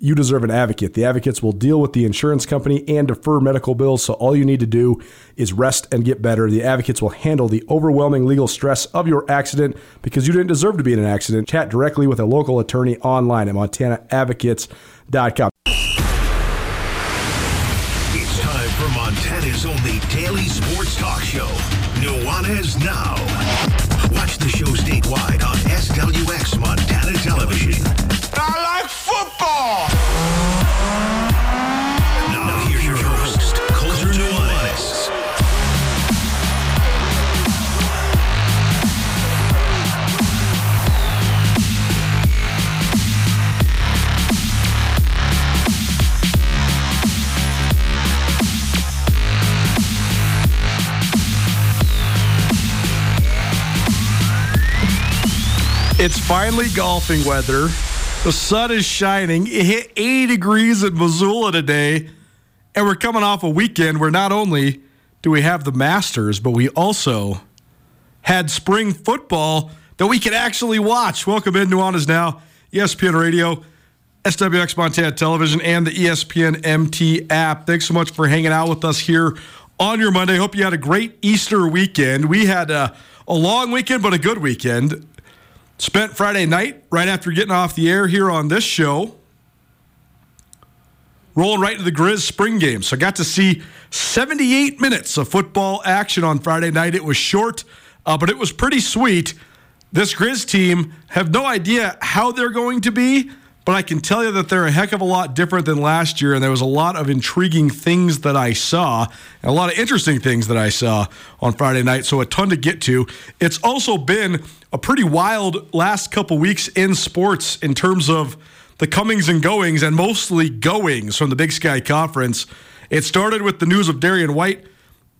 you deserve an advocate. The advocates will deal with the insurance company and defer medical bills, so all you need to do is rest and get better. The advocates will handle the overwhelming legal stress of your accident because you didn't deserve to be in an accident. Chat directly with a local attorney online at montanaadvocates.com. It's finally golfing weather. The sun is shining. It hit 80 degrees in Missoula today. And we're coming off a weekend where not only do we have the Masters, but we also had spring football that we can actually watch. Welcome in, Nuanez Now, ESPN Radio, SWX Montana Television, and the ESPN MT app. Thanks so much for hanging out with us here on your Monday. Hope you had a great Easter weekend. We had a, a long weekend, but a good weekend. Spent Friday night right after getting off the air here on this show, rolling right to the Griz spring game. So I got to see 78 minutes of football action on Friday night. It was short, uh, but it was pretty sweet. This Griz team have no idea how they're going to be, but I can tell you that they're a heck of a lot different than last year. And there was a lot of intriguing things that I saw, and a lot of interesting things that I saw on Friday night. So a ton to get to. It's also been a pretty wild last couple weeks in sports in terms of the comings and goings, and mostly goings from the Big Sky Conference. It started with the news of Darian White,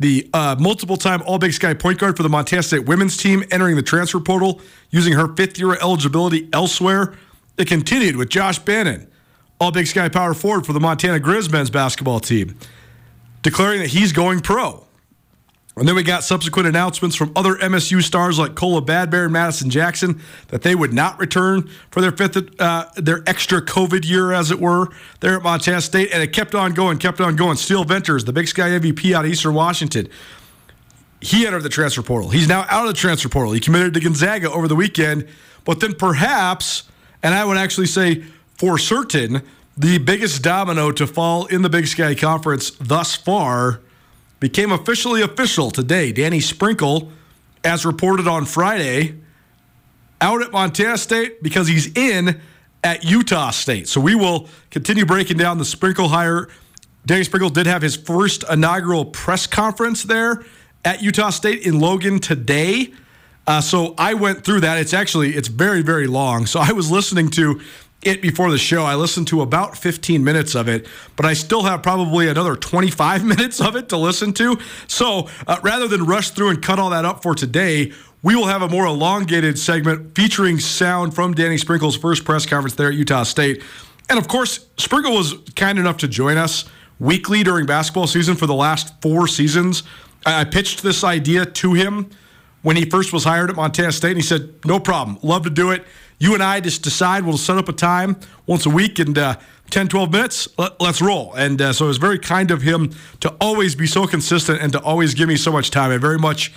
the uh, multiple time All Big Sky point guard for the Montana State women's team, entering the transfer portal using her fifth year eligibility elsewhere. It continued with Josh Bannon, All Big Sky power forward for the Montana Griz men's basketball team, declaring that he's going pro. And then we got subsequent announcements from other MSU stars like Kola Bad Bear and Madison Jackson that they would not return for their fifth, uh, their extra COVID year, as it were, there at Montana State. And it kept on going, kept on going. Steele Venters, the Big Sky MVP out of Eastern Washington, he entered the transfer portal. He's now out of the transfer portal. He committed to Gonzaga over the weekend. But then perhaps, and I would actually say for certain, the biggest domino to fall in the Big Sky Conference thus far became officially official today. Danny Sprinkle, as reported on Friday, out at Montana State because he's in at Utah State. So we will continue breaking down the Sprinkle hire. Danny Sprinkle did have his first inaugural press conference there at Utah State in Logan today. Uh, so I went through that. It's actually it's very very long. So I was listening to it before the show. I listened to about 15 minutes of it, but I still have probably another 25 minutes of it to listen to. So uh, rather than rush through and cut all that up for today, we will have a more elongated segment featuring sound from Danny Sprinkle's first press conference there at Utah State. And of course, Sprinkle was kind enough to join us weekly during basketball season for the last four seasons. I pitched this idea to him when he first was hired at Montana State, and he said, No problem, love to do it. You and I just decide we'll set up a time once a week and uh, 10, 12 minutes, let, us roll. And uh, so it was very kind of him to always be so consistent and to always give me so much time. I very much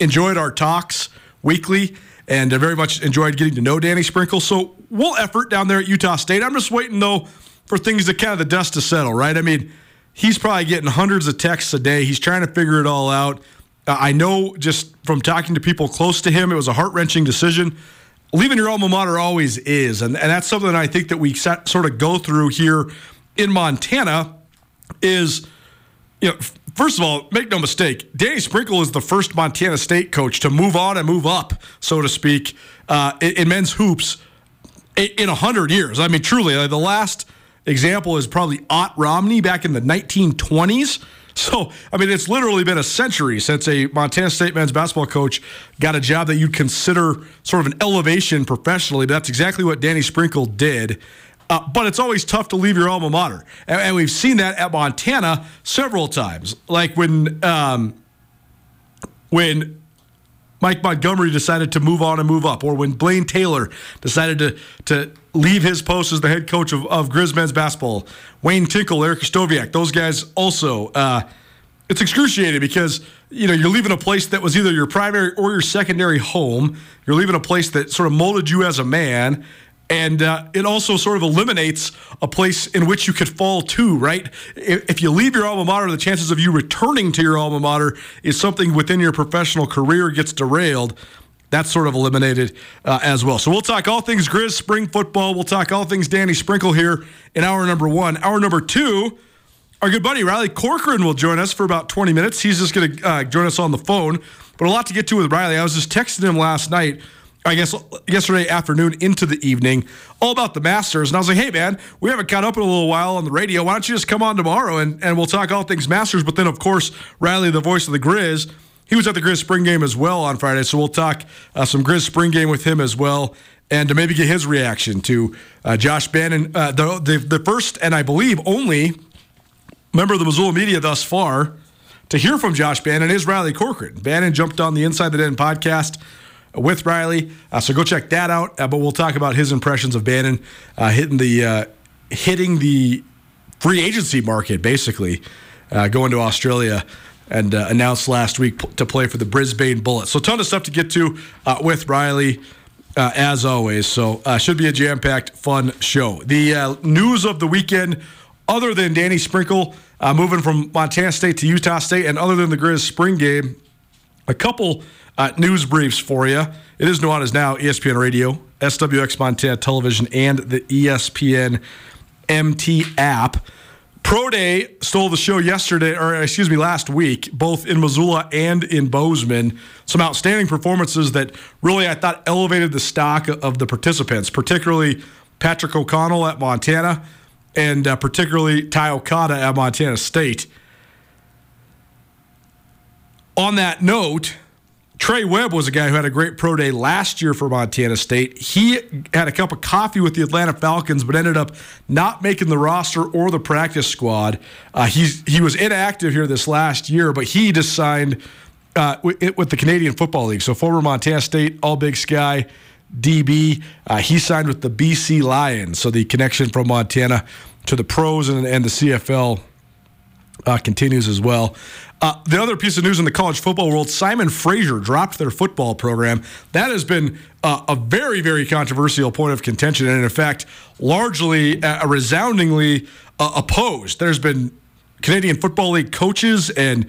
enjoyed our talks weekly and I very much enjoyed getting to know Danny Sprinkle. So we'll effort down there at Utah State. I'm just waiting, though, for things to kind of the dust to settle, right? I mean, he's probably getting hundreds of texts a day. He's trying to figure it all out. Uh, I know just from talking to people close to him, it was a heart wrenching decision. Leaving your alma mater always is. And, and that's something I think that we set, sort of go through here in Montana is, you know, first of all, make no mistake, Danny Sprinkle is the first Montana State coach to move on and move up, so to speak, uh, in, in, men's hoops in a hundred years. I mean, truly, like the last example is probably Ott Romney back in the 1920s. So, I mean, it's literally been a century since a Montana State men's basketball coach got a job that you'd consider sort of an elevation professionally. But that's exactly what Danny Sprinkle did. Uh, but it's always tough to leave your alma mater. And, and, we've seen that at Montana several times. Like when, um, when Mike Montgomery decided to move on and move up, or when Blaine Taylor decided to, to leave his post as the head coach of, of Griz men's basketball, Wayne Tinkle, Larry Krystkowiak, those guys also. Uh, it's excruciating because you know you're leaving a place that was either your primary or your secondary home. You're leaving a place that sort of molded you as a man, and uh, it also sort of eliminates a place in which you could fall to, right? If you leave your alma mater, the chances of you returning to your alma mater is something within your professional career gets derailed. That's sort of eliminated uh, as well. So we'll talk all things Griz spring football. We'll talk all things Danny Sprinkle here in hour number one. Hour number two, our good buddy Riley Corcoran will join us for about 20 minutes. He's just going to uh, join us on the phone, but a lot to get to with Riley. I was just texting him last night I guess yesterday afternoon into the evening, all about the Masters. And I was like, hey, man, we haven't caught up in a little while on the radio. Why don't you just come on tomorrow and, and we'll talk all things Masters? But then, of course, Riley, the voice of the Griz, he was at the Griz spring game as well on Friday. So we'll talk uh, some Griz spring game with him as well and to maybe get his reaction to uh, Josh Bannon, uh, the, the, the first and I believe only member of the Missoula media thus far to hear from Josh Bannon is Riley Corcoran. Bannon jumped on the Inside the Den podcast with Riley. Uh, so go check that out. Uh, but we'll talk about his impressions of Bannon uh, hitting the uh, hitting the free agency market, basically uh, going to Australia. And uh, announced last week p- to play for the Brisbane Bullets. So, ton of stuff to get to with Riley, as always. So, should be a jam packed, fun show. The news of the weekend, other than Danny Sprinkle moving from Montana State to Utah State, and other than the Griz spring game, a couple uh, news briefs for you. It is Nuanez Now, ESPN Radio, SWX Montana Television, and the ESPN MT app. Pro Day stole the show yesterday, or excuse me, last week, both in Missoula and in Bozeman. Some outstanding performances that really I thought elevated the stock of the participants, particularly Patrick O'Connell at Montana and uh, particularly Ty Okada at Montana State. On that note, Trey Webb was a guy who had a great pro day last year for Montana State. He had a cup of coffee with the Atlanta Falcons, but ended up not making the roster or the practice squad. Uh, he was inactive here this last year, but he just signed uh, with, with, the Canadian Football League. So former Montana State All Big Sky DB. Uh, he signed with the BC Lions. So the connection from Montana to the pros and, and the CFL uh, continues as well. Uh, the other piece of news in the college football world Simon Fraser dropped their football program. That has been uh, a very, very controversial point of contention, and in fact, largely, uh, resoundingly uh, opposed. There's been Canadian Football League coaches and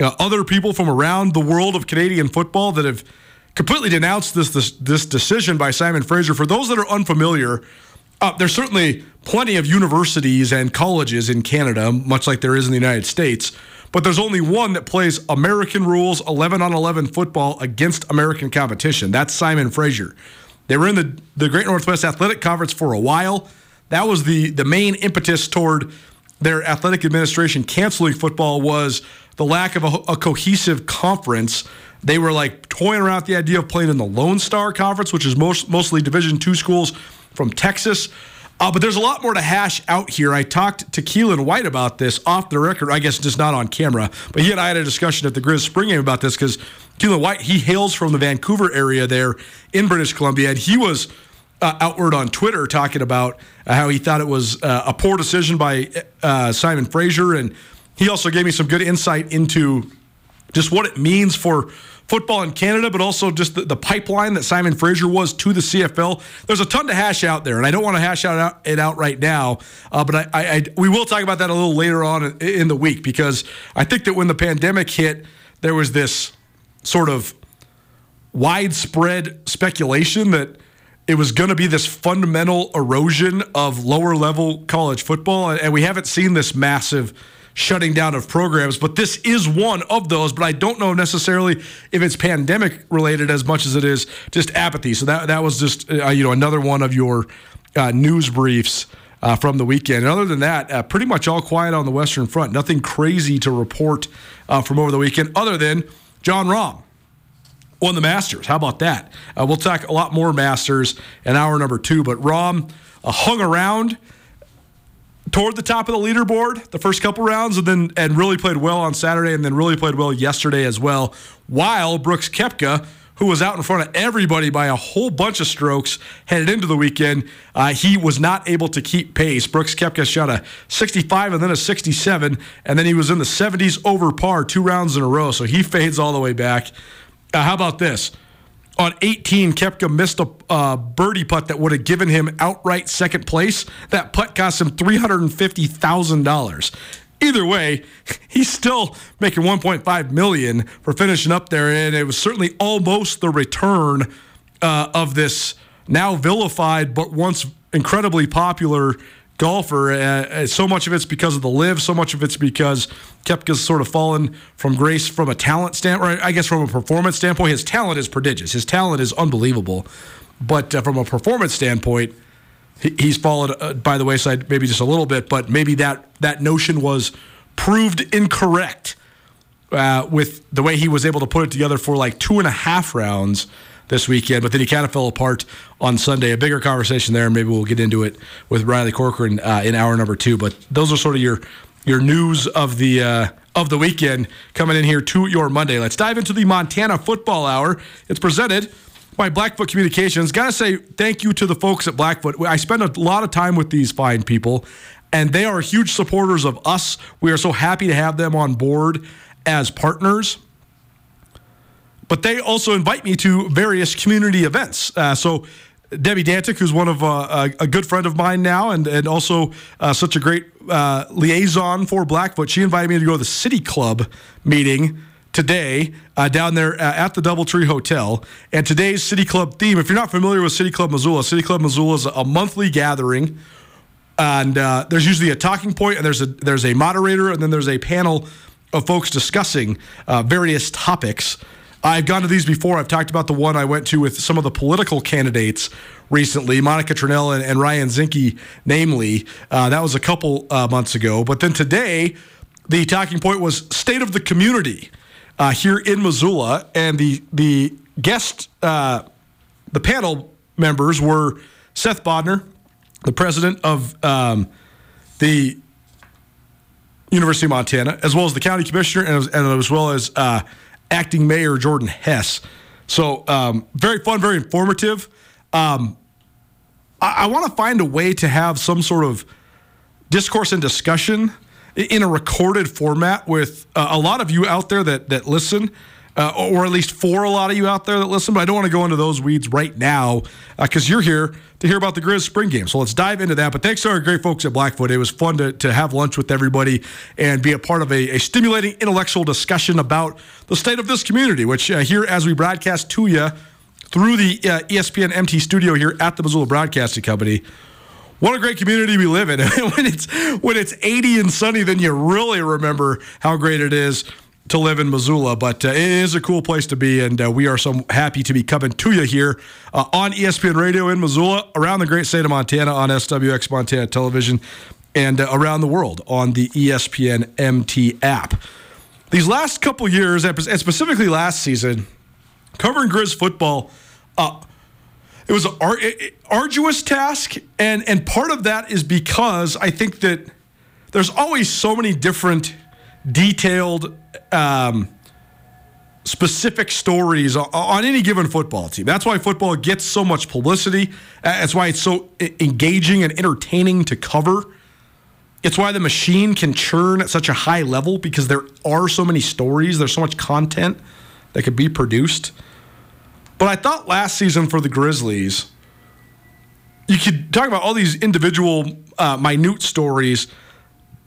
uh, other people from around the world of Canadian football that have completely denounced this, this, this decision by Simon Fraser. For those that are unfamiliar, uh, there's certainly plenty of universities and colleges in Canada, much like there is in the United States, but there's only one that plays American rules 11 on 11 football against American competition. That's Simon Fraser. They were in the, the Great Northwest Athletic Conference for a while. That was the, the main impetus toward their athletic administration canceling football was the lack of a, a cohesive conference. They were like toying around the idea of playing in the Lone Star Conference, which is most, mostly Division two schools from Texas. Uh, but there's a lot more to hash out here. I talked to Keelan White about this off the record. I guess just not on camera, but he and I had a discussion at the Griz Spring Game about this because Keelan White he hails from the Vancouver area there in British Columbia, and he was uh, outward on Twitter talking about uh, how he thought it was uh, a poor decision by uh, Simon Fraser, and he also gave me some good insight into just what it means for football in Canada, but also just the, the, pipeline that Simon Fraser was to the CFL. There's a ton to hash out there, and I don't want to hash out it out right now, uh, but I, I, I, we will talk about that a little later on in the week because I think that when the pandemic hit, there was this sort of widespread speculation that it was going to be this fundamental erosion of lower level college football, and we haven't seen this massive shutting down of programs, but this is one of those. But I don't know necessarily if it's pandemic related as much as it is just apathy. So that that was just uh, you know another one of your uh, news briefs uh, from the weekend. And other than that, uh, pretty much all quiet on the Western Front. Nothing crazy to report uh, from over the weekend, other than Jon Rahm won the Masters. How about that? Uh, we'll talk a lot more Masters in hour number two, but uh, hung around toward the top of the leaderboard the first couple rounds and then and really played well on Saturday and then really played well yesterday as well while Brooks Koepka who was out in front of everybody by a whole bunch of strokes headed into the weekend. Uh, he was not able to keep pace. Brooks Koepka shot a 65 and then a 67, and then he was in the 70s over par two rounds in a row. So he fades all the way back. Uh, how about this? On 18, Koepka missed a uh, birdie putt that would have given him outright second place. That putt cost him $350,000 either way, he's still making 1.5 million for finishing up there, and it was certainly almost the return uh, of this now vilified but once incredibly popular golfer. Uh, uh, so much of it's because of the live, So much of it's because Koepka's sort of fallen from grace from a talent standpoint. I guess from a performance standpoint, his talent is prodigious. His talent is unbelievable, but uh, from a performance standpoint he's fallen uh, by the wayside maybe just a little bit, but maybe that that notion was proved incorrect uh, with the way he was able to put it together for like two and a half rounds this weekend. But then he kind of fell apart on Sunday. A bigger conversation there. and Maybe we'll get into it with Riley Corcoran uh, in hour number two. But those are sort of your your news of the. Uh, of the weekend coming in here to your Monday. Let's dive into the Montana Football Hour. It's presented by Blackfoot Communications. Got to say thank you to the folks at Blackfoot. I spend a lot of time with these fine people, and they are huge supporters of us. We are so happy to have them on board as partners. But they also invite me to various community events. Uh, so Debbie Dantic, who's one of uh, a, good friend of mine now, and and also uh, such a great uh, liaison for Blackfoot, she invited me to go to the City Club meeting today uh, down there uh, at the Doubletree Hotel. And today's City Club theme, if you're not familiar with City Club Missoula, City Club Missoula is a monthly gathering. And uh, there's usually a talking point, and there's a there's a moderator, and then there's a panel of folks discussing various topics. I've gone to these before. I've talked about the one I went to with some of the political candidates recently, Monica Tranel and, and Ryan Zinke, namely. Uh, that was a couple uh, months ago. But then today, the talking point was state of the community uh, here in Missoula, and the the guest, uh, the panel members were Seth Bodnar, the president of um, the University of Montana, as well as the county commissioner, and as, and as well as uh, acting mayor Jordan Hess. So um, very fun, very informative. Um, I, I want to find a way to have some sort of discourse and discussion in a recorded format with uh, a lot of you out there that that listen. Uh, or at least for a lot of you out there that listen, but I don't want to go into those weeds right now because uh, you're here to hear about the Griz spring game. So let's dive into that. But thanks to our great folks at Blackfoot. It was fun to, to have lunch with everybody and be a part of a, a stimulating intellectual discussion about the state of this community, which uh, here as we broadcast to you through the uh, ESPN MT studio here at the Missoula Broadcasting Company what a great community we live in. when it's when it's 80 and sunny, then you really remember how great it is to live in Missoula. But uh, it is a cool place to be, and uh, we are so happy to be coming to you here uh, on ESPN Radio in Missoula, around the great state of Montana on SWX Montana Television, and around the world on the ESPN MT app. These last couple years, and specifically last season, covering Griz football uh, it was an ar- arduous task, and and part of that is because I think that there's always so many different detailed. Um, specific stories on any given football team. That's why football gets so much publicity. That's why it's so engaging and entertaining to cover. It's why the machine can churn at such a high level because there are so many stories, there's so much content that could be produced. But I thought last season for the Grizzlies, you could talk about all these individual uh, minute stories,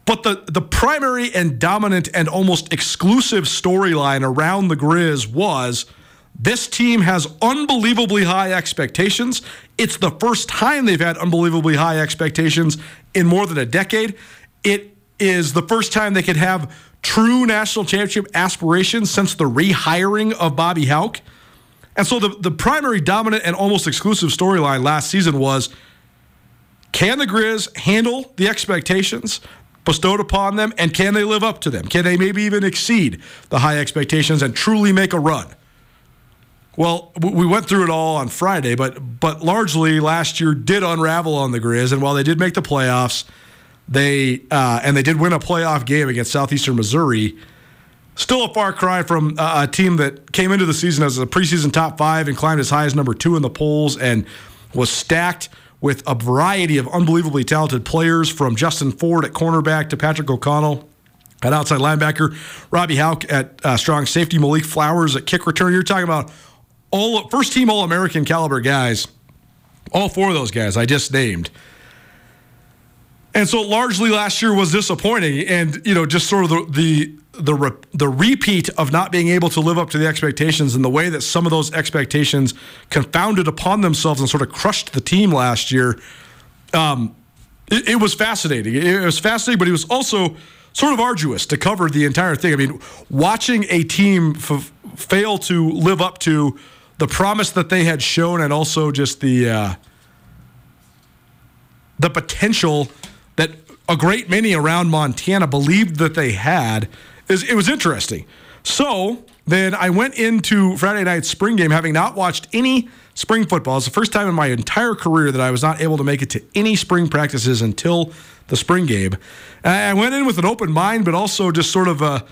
but the, the primary and dominant and almost exclusive storyline around the Griz was this team has unbelievably high expectations. It's the first time they've had unbelievably high expectations in more than a decade. It is the first time they could have true national championship aspirations since the rehiring of Bobby Hauck. And so the, the primary dominant and almost exclusive storyline last season was can the Griz handle the expectations bestowed upon them, and can they live up to them? Can they maybe even exceed the high expectations and truly make a run? Well, we went through it all on Friday, but but largely last year did unravel on the Griz, and while they did make the playoffs, they uh, and they did win a playoff game against Southeastern Missouri. Still a far cry from a team that came into the season as a preseason top five and climbed as high as number two in the polls and was stacked with a variety of unbelievably talented players from Justin Ford at cornerback to Patrick O'Connell at outside linebacker, Robbie Hauck at uh, strong safety, Malik Flowers at kick return. You're talking about all first team All American caliber guys. All four of those guys I just named. And so largely last year was disappointing, and you know just sort of the the the, re, the repeat of not being able to live up to the expectations and the way that some of those expectations confounded upon themselves and sort of crushed the team last year. Um, it, it was fascinating. It was fascinating, but it was also sort of arduous to cover the entire thing. I mean, watching a team f- fail to live up to the promise that they had shown, and also just the uh, the potential that a great many around Montana believed that they had it was interesting. So then I went into Friday night spring game having not watched any spring football. It's the first time in my entire career that I was not able to make it to any spring practices until the spring game. I went in with an open mind, but also just sort of a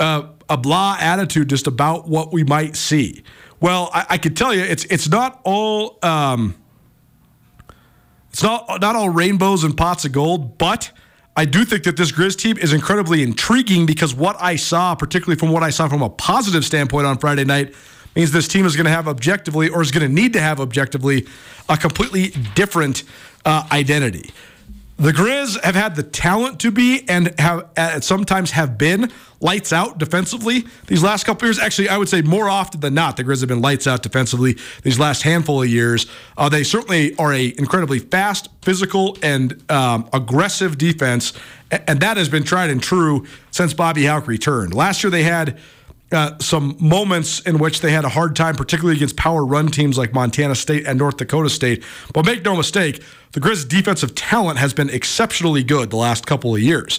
a, a blah attitude just about what we might see. Well, I, I could tell you it's it's not all um, it's not not all rainbows and pots of gold, but I do think that this Griz team is incredibly intriguing because what I saw, particularly from what I saw from a positive standpoint on Friday night, means this team is going to have objectively, or is going to need to have objectively, a completely different uh, identity. The Griz have had the talent to be and have uh, sometimes have been lights out defensively these last couple years. Actually, I would say more often than not, the Griz have been lights out defensively these last handful of years. Uh, they certainly are a incredibly fast, physical, and um, aggressive defense, and that has been tried and true since Bobby Hauck returned. Last year, they had. Uh, some moments in which they had a hard time, particularly against power run teams like Montana State and North Dakota State. But make no mistake, the Griz defensive talent has been exceptionally good the last couple of years.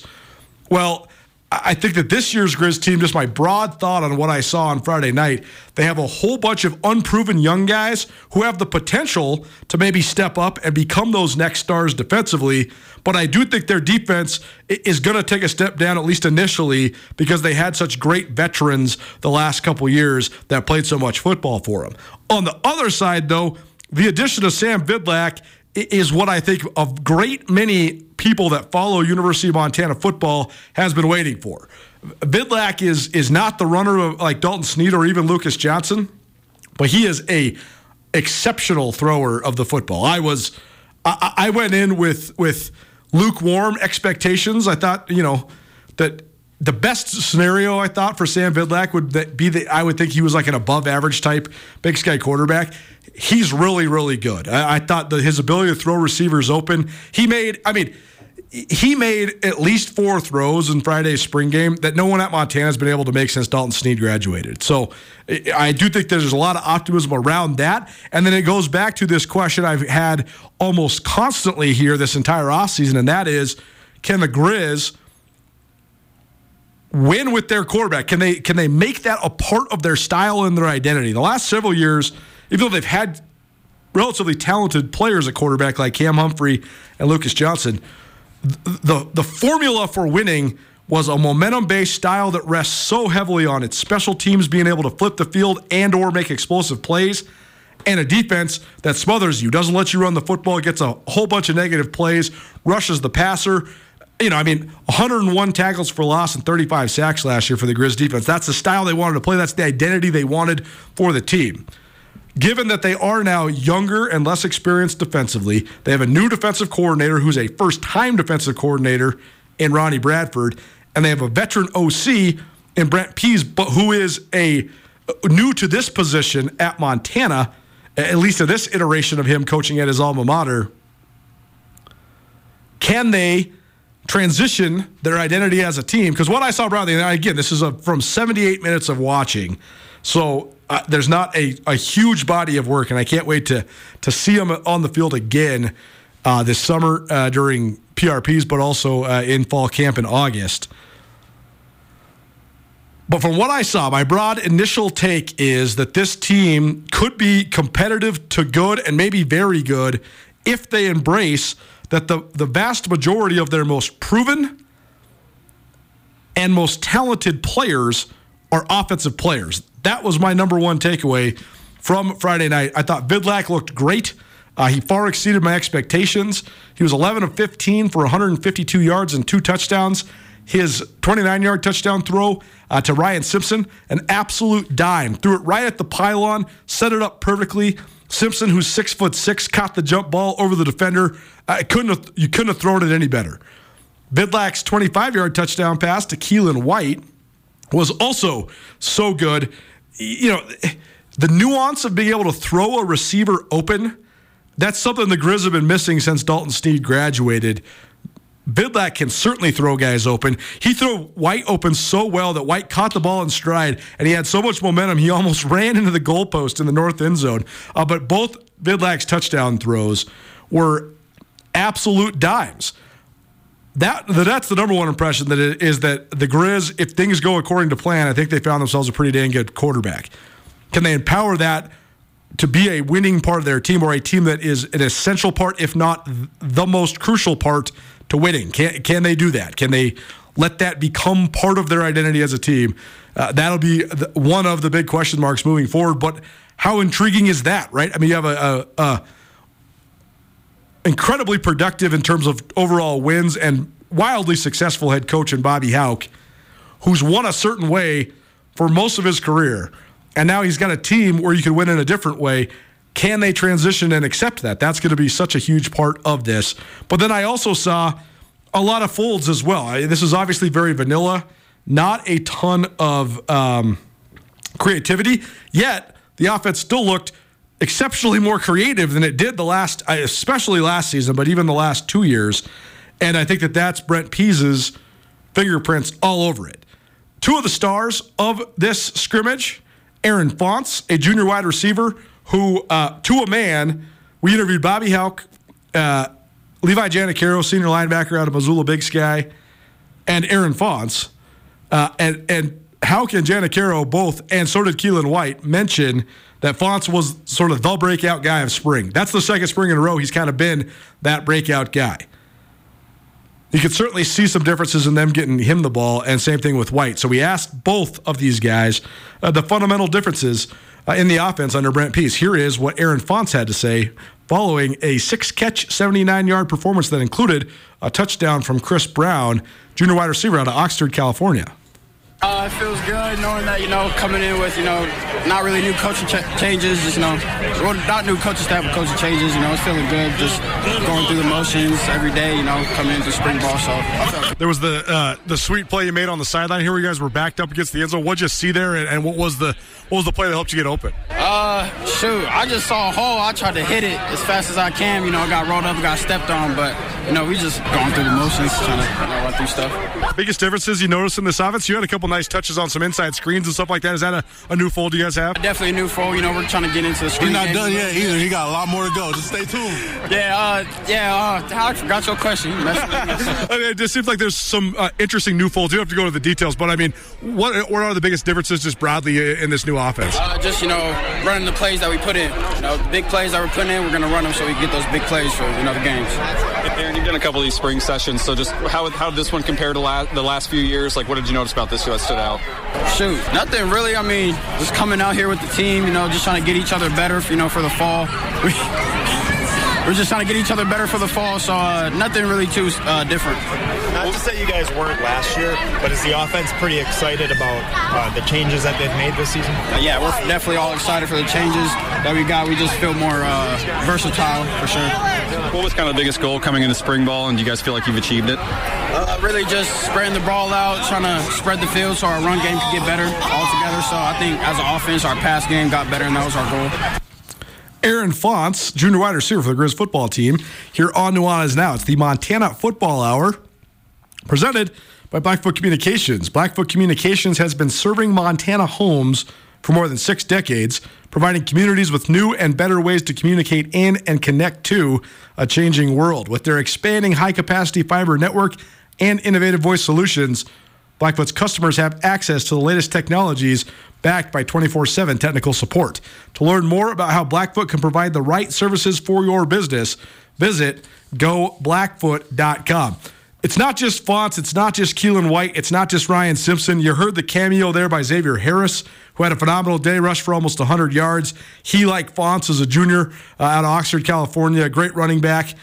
Well, I think that this year's Griz team, just my broad thought on what I saw on Friday night, they have a whole bunch of unproven young guys who have the potential to maybe step up and become those next stars defensively. But I do think their defense is going to take a step down, at least initially, because they had such great veterans the last couple years that played so much football for them. On the other side, though, the addition of Sam Vidlak is what I think a great many people that follow University of Montana football has been waiting for. Vidlak is is not the runner of like Dalton Sneed or even Lucas Johnson, but he is a exceptional thrower of the football. I was I, I went in with with lukewarm expectations. I thought you know that the best scenario I thought for Sam Vidlak would be that I would think he was like an above average type Big Sky quarterback he's really, really good. I, I thought that his ability to throw receivers open, he made, I mean, he made at least four throws in Friday's spring game that no one at Montana has been able to make since Dalton Sneed graduated. So I do think there's a lot of optimism around that. And then it goes back to this question I've had almost constantly here this entire offseason, and that is can the Griz win with their quarterback? Can they can they make that a part of their style and their identity? The last several years – even though they've had relatively talented players at quarterback like Cam Humphrey and Lucas Johnson, the the formula for winning was a momentum-based style that rests so heavily on its special teams being able to flip the field and or make explosive plays and a defense that smothers you, doesn't let you run the football, gets a whole bunch of negative plays, rushes the passer. You know, I mean, 101 tackles for loss and 35 sacks last year for the Griz defense. That's the style they wanted to play. That's the identity they wanted for the team given that they are now younger and less experienced defensively, they have a new defensive coordinator who's a first time defensive coordinator in Ronnie Bradford, and they have a veteran OC in Brent Pease, but who is a uh, new to this position at Montana, at least to this iteration of him coaching at his alma mater. Can they transition their identity as a team? Because what I saw, Bradley, and again, this is a, from 78 minutes of watching. So there's not a, a huge body of work, and I can't wait to to see them on the field again uh, this summer uh, during PRPs, but also uh, in fall camp in August. But from what I saw, my broad initial take is that this team could be competitive to good and maybe very good if they embrace that the, the vast majority of their most proven and most talented players are offensive players. That was my number one takeaway from Friday night. I thought Vidlak looked great. Uh, he far exceeded my expectations. He was 11 of 15 for 152 yards and two touchdowns. His 29 yard touchdown throw uh, to Ryan Simpson, an absolute dime. Threw it right at the pylon, set it up perfectly. Simpson, who's six foot six, caught the jump ball over the defender. Uh, couldn't have, you couldn't have thrown it any better. Vidlak's 25 yard touchdown pass to Keelan White was also so good. You know, the nuance of being able to throw a receiver open, that's something the Griz have been missing since Dalton Sneed graduated. Vidlak can certainly throw guys open. He threw White open so well that White caught the ball in stride, and he had so much momentum he almost ran into the goalpost in the north end zone. Uh, but both Vidlak's touchdown throws were absolute dimes. That that's the number one impression that it is that the Griz, if things go according to plan, I think they found themselves a pretty dang good quarterback. Can they empower that to be a winning part of their team or a team that is an essential part, if not the most crucial part to winning? Can can they do that? Can they let that become part of their identity as a team? Uh, that'll be one of the big question marks moving forward. But how intriguing is that, right? I mean, you have a, a, a incredibly productive in terms of overall wins and wildly successful head coach in Bobby Hauck, who's won a certain way for most of his career. And now he's got a team where you can win in a different way. Can they transition and accept that? That's going to be such a huge part of this. But then I also saw a lot of folds as well. This is obviously very vanilla, not a ton of um, creativity, yet the offense still looked exceptionally more creative than it did the last, especially last season, but even the last two years. And I think that that's Brent Pease's fingerprints all over it. Two of the stars of this scrimmage, Aaron Fontes, a junior wide receiver who, uh, to a man, we interviewed Bobby Hauck, uh, Levi Janacaro, senior linebacker out of Missoula Big Sky, and Aaron Fontes. Uh, and, and Hauck and Janacaro both, and so did Keelan White, mention that Fontes was sort of the breakout guy of spring. That's the second spring in a row he's kind of been that breakout guy. You could certainly see some differences in them getting him the ball, and same thing with White. So we asked both of these guys uh, the fundamental differences uh, in the offense under Brent Pease. Here is what Aaron Fontes had to say following a six catch, 79 yard performance that included a touchdown from Chris Brown, junior wide receiver out of Oxnard, California. Uh, it feels good knowing that, you know, coming in with, you know, not really new coaching ch- changes, just, you know, well, not new coaching staff, but coaching changes, you know, it's feeling good, just going through the motions every day, you know, coming into spring ball. So there was the uh, the sweet play you made on the sideline here where you guys were backed up against the end zone. What'd you see there, and, and what was the what was the play that helped you get open? Uh, shoot, I just saw a hole. I tried to hit it as fast as I can. You know, I got rolled up, got stepped on, but you know, we just going through the motions, trying to you know, run through stuff. Biggest differences you noticed in this offense? You had a couple nice touches on some inside screens and stuff like that. Is that a, a new fold you guys have? Definitely a new fold. You know, we're trying to get into the screen. He's not done yet either. He got a lot more to go. Just stay tuned. Yeah, uh, yeah. Uh, I forgot your question. I mean, it just seems like there's some uh, interesting new folds. You don't have to go into the details, but I mean, what what are the biggest differences just broadly in this new offense? Uh, just you know, running the plays that we put in. You know, big plays that we're putting in, we're going to run them so we get those big plays for you know the games. Aaron, you've done a couple of these spring sessions, so just how how did this one compare to la- the last few years? Like, what did you notice about this that stood out? Shoot, nothing really. I mean, just coming out here with the team, you know, just trying to get each other better, you know, for the fall. We, we're just trying to get each other better for the fall, so uh, nothing really too uh, different. Not to say you guys weren't last year, but is the offense pretty excited about uh, the changes that they've made this season? Uh, yeah, we're definitely all excited for the changes that we got. We just feel more uh, versatile for sure. What was kind of the biggest goal coming into spring ball, and do you guys feel like you've achieved it? Uh, really just spreading the ball out, trying to spread the field so our run game could get better altogether. So I think as an offense, our pass game got better, and that was our goal. Aaron Fontes, junior wide receiver for the Griz football team, here on Nuanez Now. It's the Montana Football Hour, presented by Blackfoot Communications. Blackfoot Communications has been serving Montana homes for more than six decades, providing communities with new and better ways to communicate in and connect to a changing world. With their expanding high capacity fiber network and innovative voice solutions, Blackfoot's customers have access to the latest technologies backed by 24 7 technical support. To learn more about how Blackfoot can provide the right services for your business, visit goblackfoot.com. It's not just Fontes, it's not just Keelan White, it's not just Ryan Simpson. You heard the cameo there by Xavier Harris, who had a phenomenal day, rushed for almost 100 yards. He, like Fontes, is a junior uh, out of Oxnard, California, a great running back.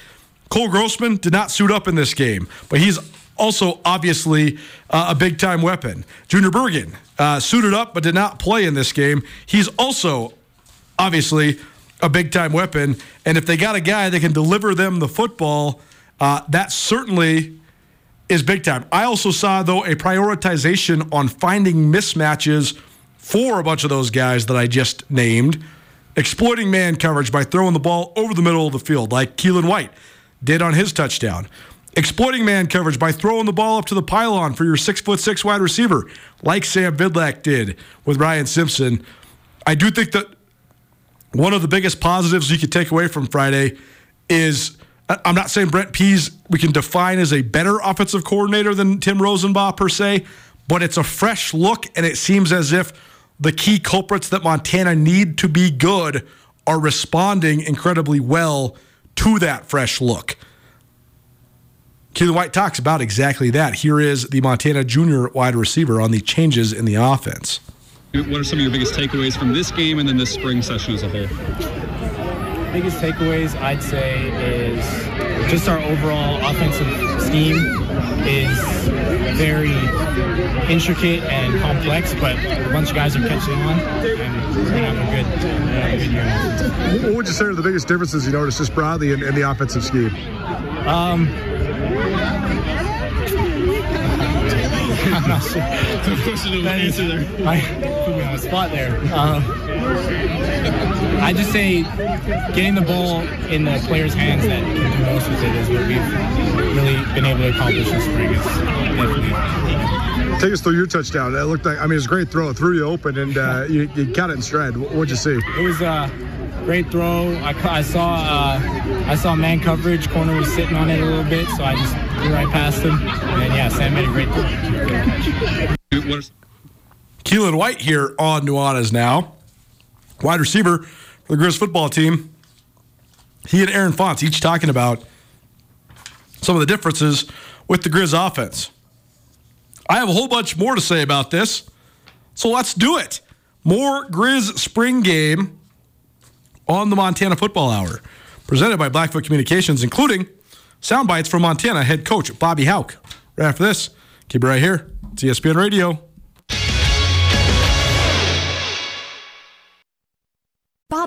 Cole Grossman did not suit up in this game, but he's also obviously uh, a big time weapon. Junior Bergen uh, suited up but did not play in this game. He's also obviously a big time weapon. And if they got a guy that can deliver them the football, uh, that certainly is big time. I also saw, though, a prioritization on finding mismatches for a bunch of those guys that I just named, exploiting man coverage by throwing the ball over the middle of the field, like Keelan White did on his touchdown. Exploiting man coverage by throwing the ball up to the pylon for your six foot six wide receiver, like Sam Vidlak did with Ryan Simpson. I do think that one of the biggest positives you could take away from Friday is I'm not saying Brent Pease we can define as a better offensive coordinator than Tim Rosenbach per se, but it's a fresh look, and it seems as if the key culprits that Montana need to be good are responding incredibly well to that fresh look. Keelan White talks about exactly that. Here is the Montana junior wide receiver on the changes in the offense. What are some of your biggest takeaways from this game and then this spring session as a whole? Biggest takeaways I'd say is just our overall offensive scheme is very intricate and complex, but a bunch of guys are catching on, and we're gonna have a good, we're gonna have a good year. What would you say are the biggest differences you noticed just broadly in, in the offensive scheme? Um, I'm not sure. That is- I put me on the spot there. Um, I just say getting the ball in the players' hands that can do most with it is what we've really been able to accomplish this spring. It's definitely Take us through your touchdown. It looked like, I mean, it was a great throw. It threw you open and uh, you, you got it in stride. What- What'd you see? It was a great throw. I, I saw uh, I saw man coverage. Corner was sitting on it a little bit, so I just threw right past him. And yeah, Sam made a great throw. Great catch. What are Keelan White here on Nuanez now. Wide receiver for the Griz football team. He and Aaron Fontes each talking about some of the differences with the Griz offense. I have a whole bunch more to say about this, so let's do it. More Griz spring game on the Montana Football Hour, presented by Blackfoot Communications, including sound bites from Montana head coach Bobby Hauck. Right after this, keep it right here. It's ESPN Radio.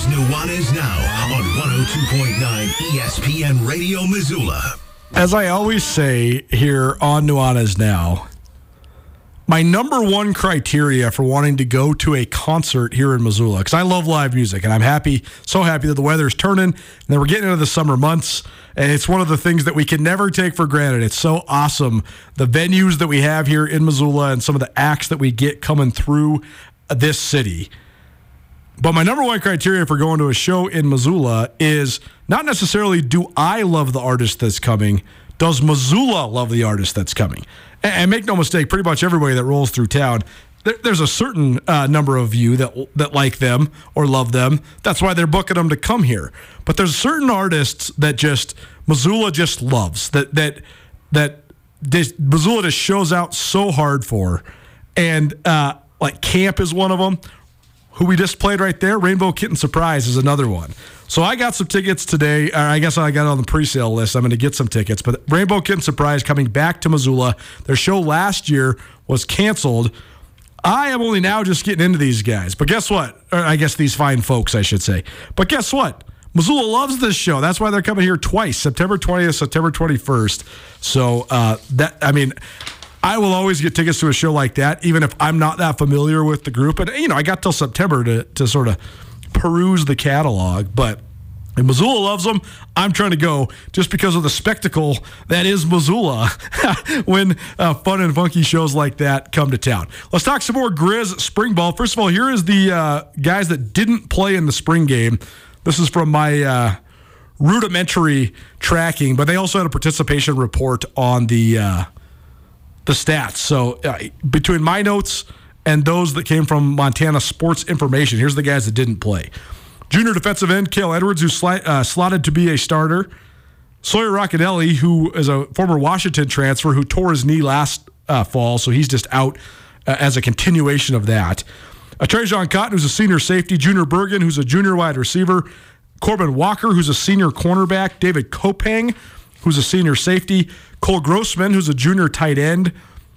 This is Nuanez Now on 102.9 ESPN Radio Missoula. As I always say here on Nuanez Now, my number one criteria for wanting to go to a concert here in Missoula, because I love live music and I'm happy, so happy that the weather's turning and that we're getting into the summer months. And it's one of the things that we can never take for granted. It's so awesome. The venues that we have here in Missoula and some of the acts that we get coming through this city. But my number one criteria for going to a show in Missoula is not necessarily do I love the artist that's coming, does Missoula love the artist that's coming? And, make no mistake, pretty much everybody that rolls through town, there's a certain uh, number of you that that like them or love them. That's why they're booking them to come here. But there's certain artists that just Missoula just loves that that that this, Missoula just shows out so hard for, and uh, like Camp is one of them who we just played right there, Rainbow Kitten Surprise is another one. So I got some tickets today. I guess I got on the pre-sale list. I'm going to get some tickets. But Rainbow Kitten Surprise coming back to Missoula. Their show last year was canceled. I am only now just getting into these guys. But guess what? Or I guess these fine folks, I should say. But guess what? Missoula loves this show. That's why they're coming here twice, September 20th, September 21st. So uh, that I mean, I will always get tickets to a show like that, even if I'm not that familiar with the group. And you know, I got till September to to sort of peruse the catalog, but. And Missoula loves them. I'm trying to go just because of the spectacle that is Missoula when uh, fun and funky shows like that come to town. Let's talk some more Griz spring ball. First of all, here is the uh, guys that didn't play in the spring game. This is from my uh, rudimentary tracking, but they also had a participation report on the uh, the stats. So uh, between my notes and those that came from Montana Sports Information, here's the guys that didn't play. Junior defensive end Kale Edwards, who sli- uh, slotted to be a starter. Sawyer Racanelli, who is a former Washington transfer who tore his knee last uh, fall, so he's just out uh, as a continuation of that. Uh, Trajan Cotton, who's a senior safety. Junior Bergen, who's a junior wide receiver. Corbin Walker, who's a senior cornerback. David Kopang, who's a senior safety. Cole Grossman, who's a junior tight end.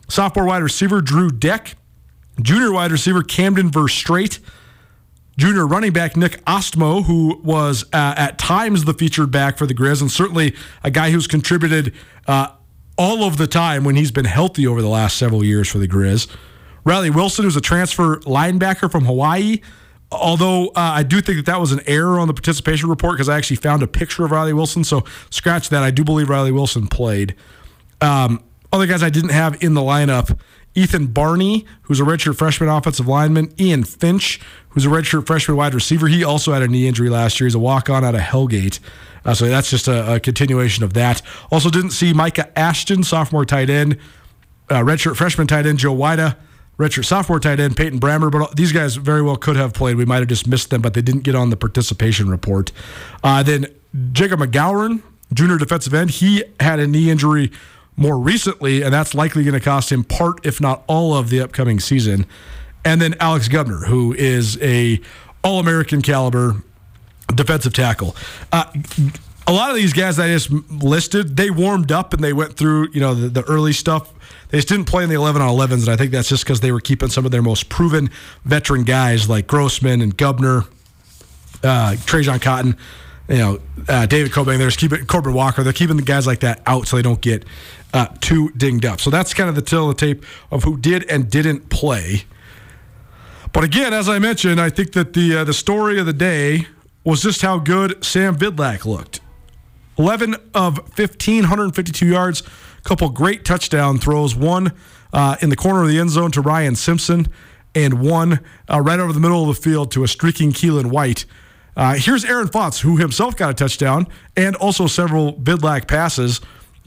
Sophomore wide receiver Drew Deck. Junior wide receiver Camden Verstraight junior running back Nick Ostmo, who was uh, at times the featured back for the Griz, and certainly a guy who's contributed uh, all of the time when he's been healthy over the last several years for the Griz. Riley Wilson, who's a transfer linebacker from Hawaii. Although uh, I do think that that was an error on the participation report because I actually found a picture of Riley Wilson. So scratch that. I do believe Riley Wilson played. Um, other guys I didn't have in the lineup Ethan Barney, who's a redshirt freshman offensive lineman. Ian Finch, who's a redshirt freshman wide receiver. He also had a knee injury last year. He's a walk on out of Hellgate. Uh, so that's just a, a, continuation of that. Also, didn't see Micah Ashton, sophomore tight end, uh, redshirt freshman tight end Joe Wida, redshirt sophomore tight end Peyton Brammer. But these guys very well could have played. We might have just missed them, but they didn't get on the participation report. Uh, then Jacob McGowan, junior defensive end, he had a knee injury more recently, and that's likely going to cost him part, if not all, of the upcoming season. And then Alex Gubner, who is a All American caliber defensive tackle. Uh, a lot of these guys I just listed, they warmed up and they went through, you know, the, the early stuff. They just didn't play in the 11 on 11s, and I think that's just because they were keeping some of their most proven veteran guys like Grossman and Gubner, uh, Trajan Cotton, you know, uh, David Cobain. Keeping Corbin Walker. They're keeping the guys like that out so they don't get uh, too dinged up. So that's kind of the tale of the tape of who did and didn't play. But again, as I mentioned, I think that the uh, the story of the day was just how good Sam Vidlak looked. 11 of 15, 152 yards, a couple great touchdown throws, one uh, in the corner of the end zone to Ryan Simpson, and one uh, right over the middle of the field to a streaking Keelan White. Uh, here's Aaron Fontes, who himself got a touchdown and also several Vidlak passes.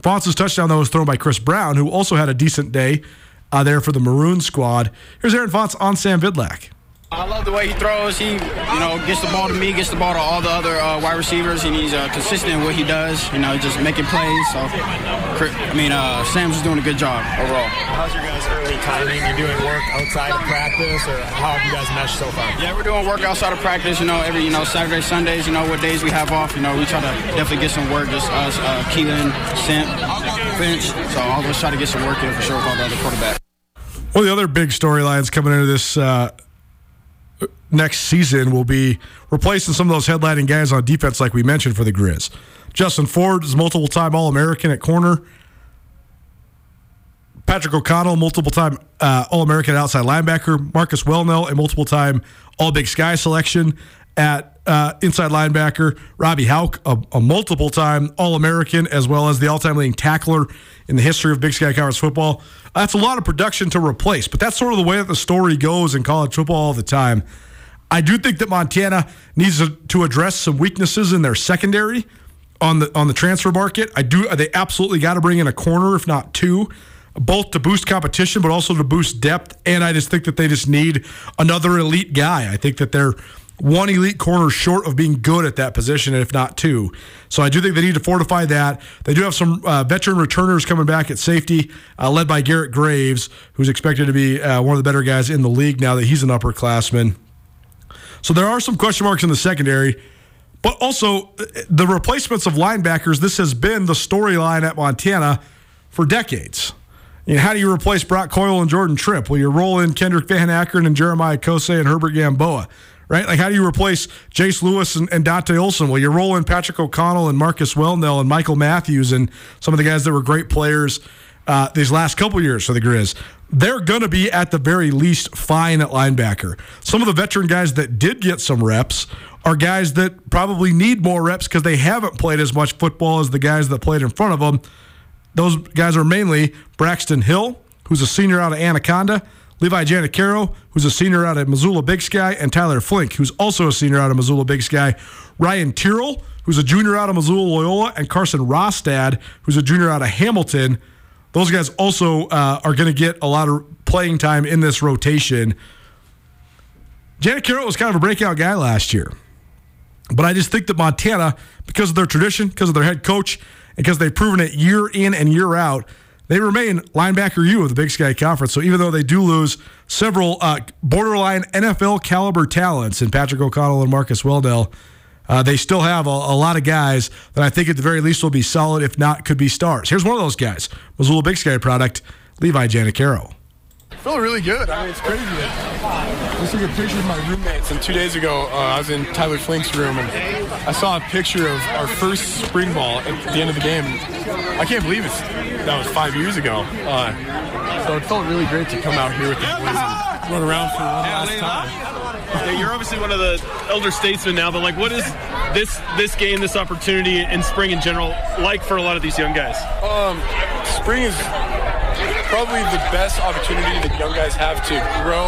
Fontes' touchdown, though, was thrown by Chris Brown, who also had a decent day uh, there for the Maroon squad. Here's Aaron Fontes on Sam Vidlak. I love the way he throws. He, you know, gets the ball to me, gets the ball to all the other uh, wide receivers, and he's uh, consistent in what he does. You know, just making plays. So, I mean, uh, Sam's just doing a good job overall. How's your guys' early timing? You're doing work outside of practice, or how have you guys meshed so far? Yeah, we're doing work outside of practice. You know, every you know Saturday, Sundays. You know, what days we have off. You know, we try to definitely get some work. Just us, uh, Keelan, Simp, Finch. So I'll just try to get some work in for sure with all the other quarterbacks. One of the other big storylines coming into this uh, next season will be replacing some of those headlining guys on defense, like we mentioned for the Griz. Justin Ford is multiple time All American at corner. Patrick O'Connell, multiple time uh, All American outside linebacker. Marcus Welnel, a multiple time All Big Sky selection at uh, inside linebacker. Robbie Hauck, a, a multiple time All American, as well as the all time leading tackler in the history of Big Sky Conference football. That's a lot of production to replace, but that's sort of the way that the story goes in college football all the time. I do think that Montana needs to, address some weaknesses in their secondary on the on the transfer market. I do they absolutely got to bring in a corner, if not two, both to boost competition, but also to boost depth. And I just think that they just need another elite guy. I think that they're one elite corner short of being good at that position, if not two. So I do think they need to fortify that. They do have some uh, veteran returners coming back at safety, uh, led by Garrett Graves, who's expected to be uh, one of the better guys in the league now that he's an upperclassman. So there are some question marks in the secondary. But also, the replacements of linebackers, this has been the storyline at Montana for decades. You know, how do you replace Brock Coyle and Jordan Tripp? Well, you roll in Kendrick Van Ackeren and Jeremiah Kose and Herbert Gamboa, right? Like, how do you replace Jace Lewis and, and Dante Olson? Well, you roll in Patrick O'Connell and Marcus Welnel and Michael Matthews and some of the guys that were great players uh, these last couple years for the Griz. They're going to be at the very least fine at linebacker. Some of the veteran guys that did get some reps are guys that probably need more reps because they haven't played as much football as the guys that played in front of them. Those guys are mainly Braxton Hill, who's a senior out of Anaconda, Levi Janacaro, who's a senior out of Missoula Big Sky, and Tyler Flink, who's also a senior out of Missoula Big Sky. Ryan Tyrrell, who's a junior out of Missoula Loyola, and Carson Rostad, who's a junior out of Hamilton. Those guys also uh, are going to get a lot of playing time in this rotation. Janacaro was kind of a breakout guy last year. But I just think that Montana, because of their tradition, because of their head coach, and because they've proven it year in and year out, they remain linebacker U of the Big Sky Conference. So even though they do lose several uh, borderline NFL caliber talents in Patrick O'Connell and Marcus Welnel, uh, they still have a, a, lot of guys that I think at the very least will be solid, if not could be stars. Here's one of those guys, Missoula Big Sky product, Levi Janacaro. I Feeling really good. I mean, it's crazy. I took a picture of my roommates, and two days ago, uh, I was in Tyler Flink's room, and I saw a picture of our first spring ball at the end of the game. I can't believe it's that was five years ago. Uh, so it felt really great to come out here with the boys and run around for one last time. You're obviously one of the elder statesmen now, but like, what is this this game, this opportunity, and spring in general like for a lot of these young guys? Um, spring is probably the best opportunity that young guys have to grow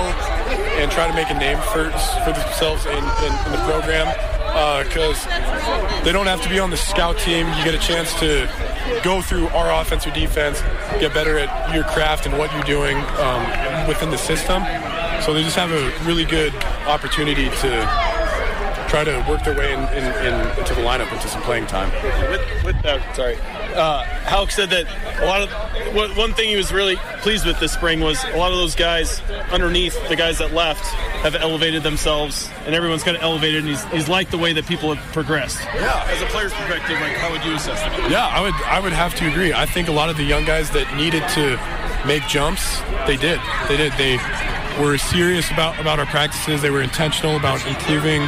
and try to make a name for, for themselves in, in, in the program because uh, they don't have to be on the scout team. You get a chance to go through our offense or defense, get better at your craft and what you're doing um, within the system. So they just have a really good opportunity to try to work their way in, in, in, into the lineup, into some playing time. With, with that, sorry, uh, Hauck said that a lot of one thing he was really pleased with this spring was a lot of those guys underneath the guys that left have elevated themselves, and everyone's kind of elevated, and he's, he's liked the way that people have progressed. Yeah, as a player's perspective, like how would you assess that? Yeah, I would I would have to agree. I think a lot of the young guys that needed to make jumps, they did. They did. They were serious about about our practices. They were intentional about improving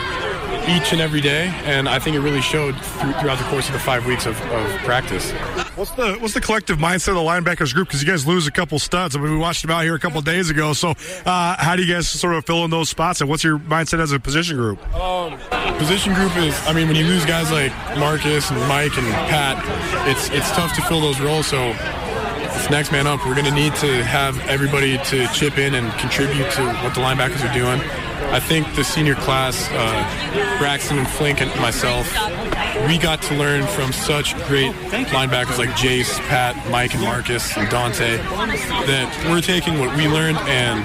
each and every day, and I think it really showed throughout the course of the five weeks of, of practice. What's the what's the collective mindset of the linebackers group? Because you guys lose a couple studs. I mean, we watched them out here a couple days ago. So, uh, how do you guys sort of fill in those spots? And what's your mindset as a position group? Um, position group is, I mean, when you lose guys like Marcus and Mike and Pat, it's it's tough to fill those roles. So next man up. We're going to need to have everybody to chip in and contribute to what the linebackers are doing. I think the senior class, uh, Braxton and Flink and myself, we got to learn from such great linebackers like Jace, Pat, Mike, and Marcus, and Dante, that we're taking what we learned and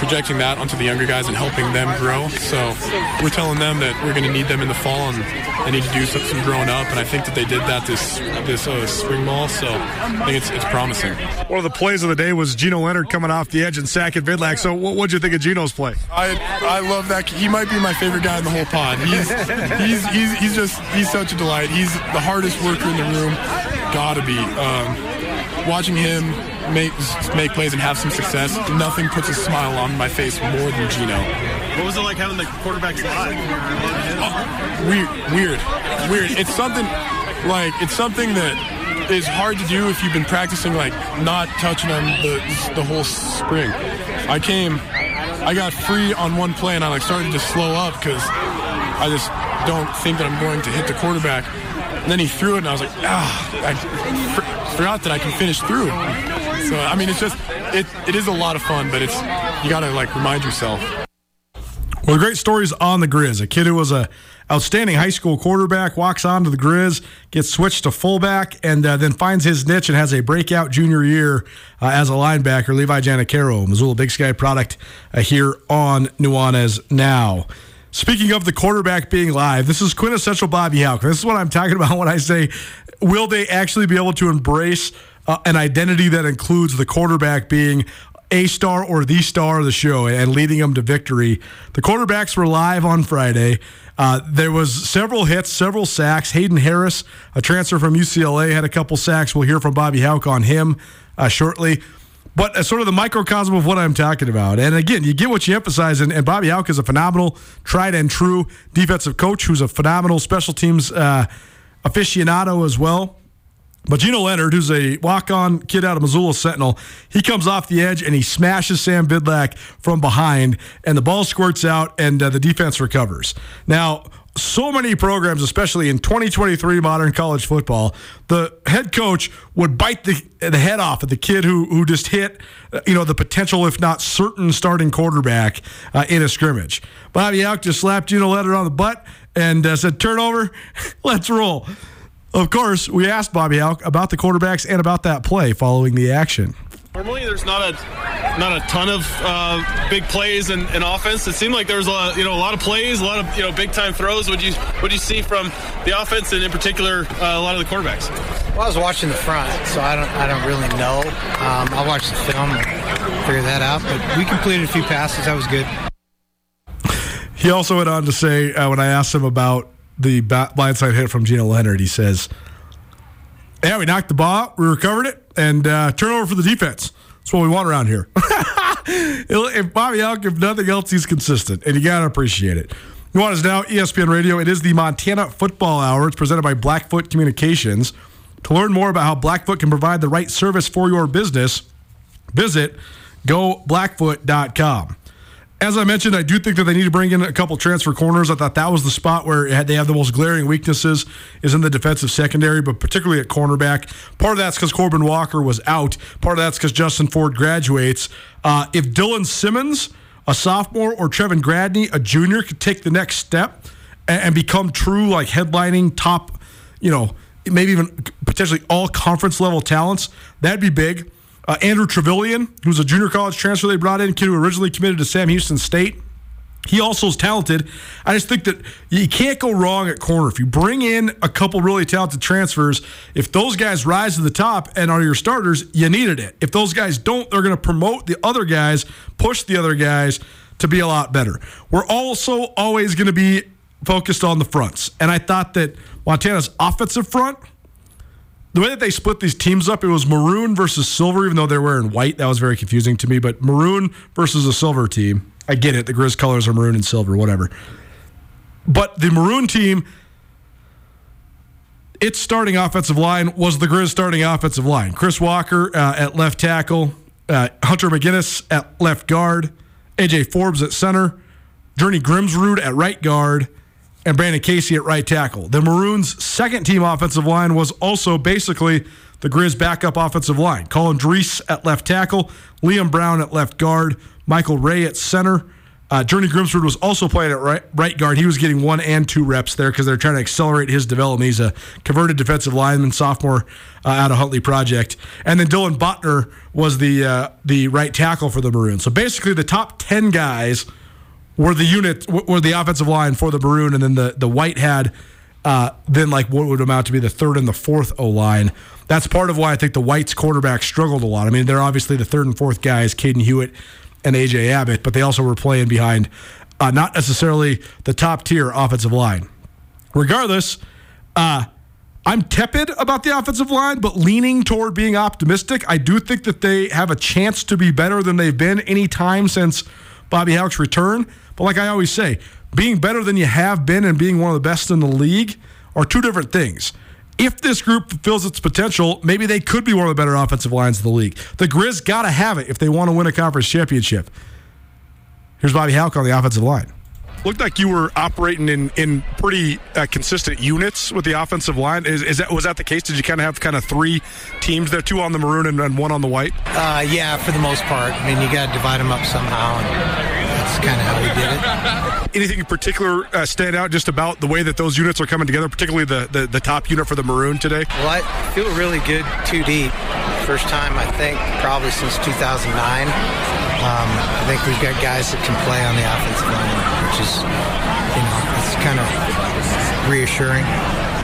projecting that onto the younger guys and helping them grow. So we're telling them that we're going to need them in the fall and they need to do some, some growing up. And I think that they did that this this uh, spring ball. So I think it's it's promising. One of the plays of the day was Gino Leonard coming off the edge and sacking Vidlak. So what did you think of Gino's play? I I love that. He might be my favorite guy in the whole pod. He's he's he's, he's just he's such a delight. He's the hardest worker in the room. Gotta be. Um, watching him make make plays and have some success. Nothing puts a smile on my face more than Gino. What was it like having the quarterbacks live? Oh, weird, weird, weird. It's something like it's something that is hard to do if you've been practicing like not touching them the the whole spring. I came, I got free on one play and I like started to slow up because I just don't think that I'm going to hit the quarterback. And then he threw it and I was like, ah, I forgot that I can finish through. So I mean, it's just it it is a lot of fun, but it's you got to like remind yourself. Well, great stories on the Griz. A kid who was a outstanding high school quarterback walks on to the Griz, gets switched to fullback, and uh, then finds his niche and has a breakout junior year uh, as a linebacker. Levi Janacaro, Missoula Big Sky product, uh, here on Nuanez now. Speaking of the quarterback being live, this is quintessential Bobby Hauck. This is what I'm talking about when I say, will they actually be able to embrace uh, an identity that includes the quarterback being a star or the star of the show and leading them to victory. The quarterbacks were live on Friday. Uh, there was several hits, several sacks. Hayden Harris, a transfer from UCLA, had a couple sacks. We'll hear from Bobby Hauck on him uh, shortly. but as sort of the microcosm of what I'm talking about. And again, you get what you emphasize. And, and Bobby Hauck is a phenomenal, tried and true defensive coach who's a phenomenal special teams uh, aficionado as well. But Gino Leonard, who's a walk-on kid out of Missoula Sentinel, he comes off the edge and he smashes Sam Vidlak from behind, and the ball squirts out, and uh, the defense recovers. Now, so many programs, especially in 2023 modern college football, the head coach would bite the, the head off of the kid who who just hit, uh, you know, the potential, if not certain, starting quarterback uh, in a scrimmage. Bobby Hauck just slapped Gino Leonard on the butt and uh, said, "Turnover, let's roll." Of course, we asked Bobby Hauck about the quarterbacks and about that play following the action. Normally, there's not a not a ton of uh, big plays in, in, offense. It seemed like there was a lot, you know a lot of plays, a lot of you know big time throws. What you what you see from the offense and in particular uh, a lot of the quarterbacks? Well, I was watching the front, so I don't I don't really know. Um, I'll watch the film and figure that out. But we completed a few passes. That was good. He also went on to say uh, when I asked him about the blindside hit from Gino Leonard, he says, "Yeah, we knocked the ball we recovered it, and uh, turnover for the defense. That's what we want around here." if Bobby Hauck, if nothing else, he's consistent, and you gotta appreciate it. Nuanez Now, ESPN Radio. It is the Montana Football Hour. It's presented by Blackfoot Communications. To learn more about how Blackfoot can provide the right service for your business, visit goblackfoot.com as I mentioned, I do think that they need to bring in a couple transfer corners. I thought that was the spot where they have the most glaring weaknesses is in the defensive secondary, but particularly at cornerback. Part of that's because Corbin Walker was out. Part of that's because Justin Ford graduates. Uh, if Dylan Simmons, a sophomore, or Trevin Gradney, a junior, could take the next step and, and become true like headlining top, you know, maybe even potentially all conference level talents, that'd be big. Uh, Andrew Trevelyan, who's a junior college transfer they brought in, kid who originally committed to Sam Houston State. He also is talented. I just think that you can't go wrong at corner. If you bring in a couple really talented transfers, if those guys rise to the top and are your starters, you needed it. If those guys don't, they're going to promote the other guys, push the other guys to be a lot better. We're also always going to be focused on the fronts. And I thought that Montana's offensive front – the way that they split these teams up, it was maroon versus silver, even though they're wearing white. That was very confusing to me. But maroon versus a silver team. I get it. The Griz colors are maroon and silver, whatever. But the maroon team, its starting offensive line was the Griz starting offensive line. Chris Walker uh, at left tackle, uh, Hunter McGinnis at left guard, AJ Forbes at center, Journey Grimsrud at right guard, and Brandon Casey at right tackle. The Maroons' second team offensive line was also basically the Griz backup offensive line. Colin Drees at left tackle, Liam Brown at left guard, Michael Ray at center. Uh, Journey Grimsrud was also playing at right, right guard. He was getting one and two reps there because they're trying to accelerate his development. He's a converted defensive lineman, sophomore uh, out of Huntley Project. And then Dylan Botner was the uh, the right tackle for the Maroons. So basically, the top ten guys were the unit were the offensive line for the Maroon, and then the the White had uh, then like what would amount to be the third and the fourth O line. That's part of why I think the Whites quarterback struggled a lot. I mean, they're obviously the third and fourth guys, Caden Hewitt and AJ Abbott, but they also were playing behind uh, not necessarily the top tier offensive line. Regardless, uh, I'm tepid about the offensive line, but leaning toward being optimistic. I do think that they have a chance to be better than they've been any time since Bobby Hauck's return. But like I always say, being better than you have been and being one of the best in the league are two different things. If this group fulfills its potential, maybe they could be one of the better offensive lines of the league. The Griz got to have it if they want to win a conference championship. Here's Bobby Hauck on the offensive line looked like you were operating in in pretty uh, consistent units with the offensive line. Is, is, that was that the case? Did you kind of have kind of three teams there, two on the maroon and, and one on the white? Uh, yeah, for the most part. I mean, you got to divide them up somehow. And- kind of how we did it. Anything in particular uh, stand out just about the way that those units are coming together, particularly the, the, the top unit for the Maroon today? Well, I feel really good two deep. First time, I think, probably since 2009. Um, I think we've got guys that can play on the offensive line, which is, you know, it's kind of reassuring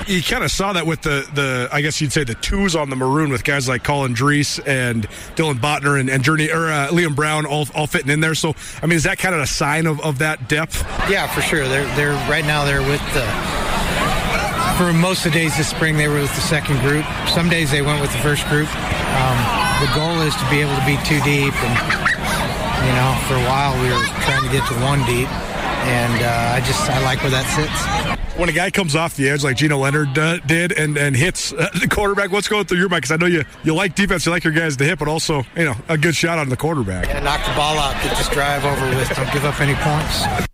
you kind of saw that with the the I guess you'd say the twos on the maroon with guys like Colin Drees and Dylan Botner and, and Journey or uh, Liam Brown all, all fitting in there. So I mean, is that kind of a sign of, of that depth? Yeah, for sure. They're they're right now they're with the for most of the days this spring, they were with the second group. Some days they went with the first group. Um, the goal is to be able to be two deep, and you know, for a while we were trying to get to one deep, and uh, I just I like where that sits when a guy comes off the edge like Geno Leonard uh, did and, and hits uh, the quarterback, what's going through your mind? Because I know you, you like defense, you like your guys to hit, but also you know a good shot on the quarterback. Yeah, knock the ball out, get this drive over with, don't give up any points.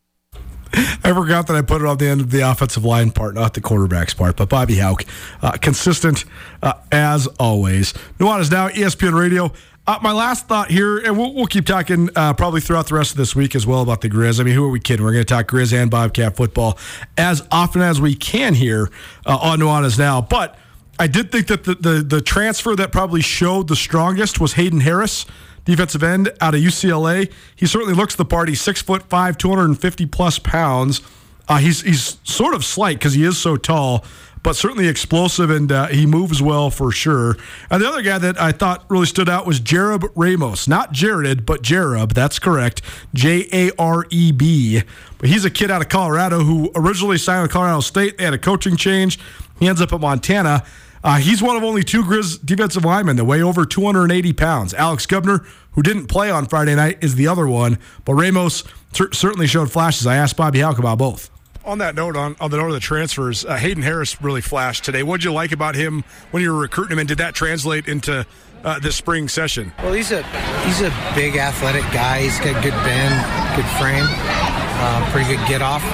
I forgot that I put it on the end of the offensive line part, not the quarterback's part. But Bobby Hauck, uh, consistent uh, as always. Nuanez now ESPN Radio. Uh, my last thought here, and we'll, we'll keep talking uh, probably throughout the rest of this week as well about the Griz. I mean, who are we kidding? We're going to talk Griz and Bobcat football as often as we can here uh, on Nuanez Now. But I did think that the, the, the transfer that probably showed the strongest was Hayden Harris, defensive end out of UCLA. He certainly looks the part. He's six foot five, 250 plus pounds. Uh, he's he's sort of slight because he is so tall, but certainly explosive and uh, he moves well for sure. And the other guy that I thought really stood out was Jared Ramos, not Jared, but Jareb. That's correct, J A R E B. But he's a kid out of Colorado who originally signed with Colorado State. They had a coaching change. He ends up at Montana. Uh, he's one of only two Griz defensive linemen that weigh over 280 pounds. Alex Gubner, who didn't play on Friday night, is the other one. But Ramos certainly showed flashes. I asked Bobby Hauck about both. On that note, on, on the note of the transfers, uh, Hayden Harris really flashed today. What did you like about him when you were recruiting him, and did that translate into uh, this spring session? Well, he's a he's a big athletic guy. He's got good bend, good frame, uh, pretty good get off,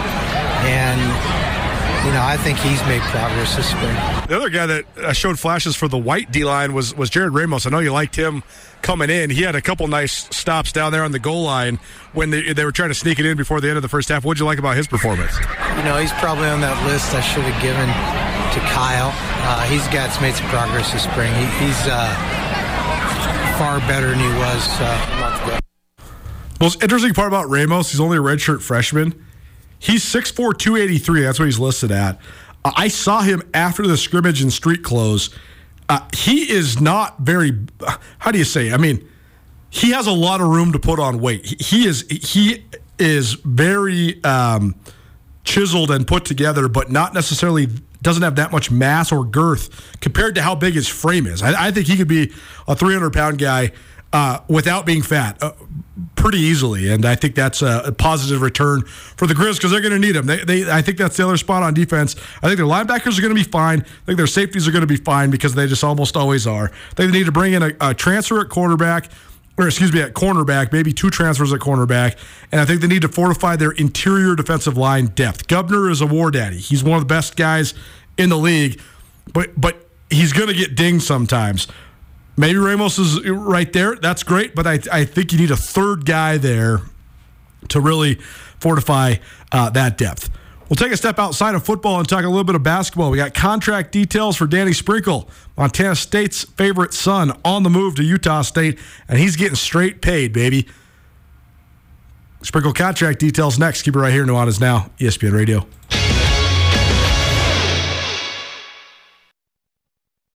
and you know, I think he's made progress this spring. The other guy that uh, showed flashes for the white D line was was Jared Ramos. I know you liked him coming in. He had a couple nice stops down there on the goal line when they, they were trying to sneak it in before the end of the first half. What did you like about his performance? You know, he's probably on that list I should have given to Kyle. Uh, he's got made some progress this spring. He, he's uh, far better than he was uh, a month ago. Most interesting part about Ramos, he's only a redshirt freshman He's 6'4, 283. That's what he's listed at. Uh, I saw him after the scrimmage in street clothes. Uh, he is not very, how do you say? I mean, he has a lot of room to put on weight. He is he is very um, chiseled and put together, but not necessarily doesn't have that much mass or girth compared to how big his frame is. I, I think he could be a 300 pound guy uh, without being fat uh, pretty easily. And I think that's a, a positive return for the Griz because they're going to need them. They, they, I think that's the other spot on defense. I think their linebackers are going to be fine. I think their safeties are going to be fine because they just almost always are. They need to bring in a, a transfer at quarterback. Or excuse me, at cornerback, maybe two transfers at cornerback, and I think they need to fortify their interior defensive line depth. Gubner is a war daddy; he's one of the best guys in the league, but but he's going to get dinged sometimes. Maybe Ramos is right there. That's great, but I, I think you need a third guy there to really fortify uh, that depth. We'll take a step outside of football and talk a little bit of basketball. We got contract details for Danny Sprinkle, Montana State's favorite son, on the move to Utah State, and he's getting straight paid, baby. Sprinkle contract details next. Keep it right here. Nuanez Now, ESPN Radio.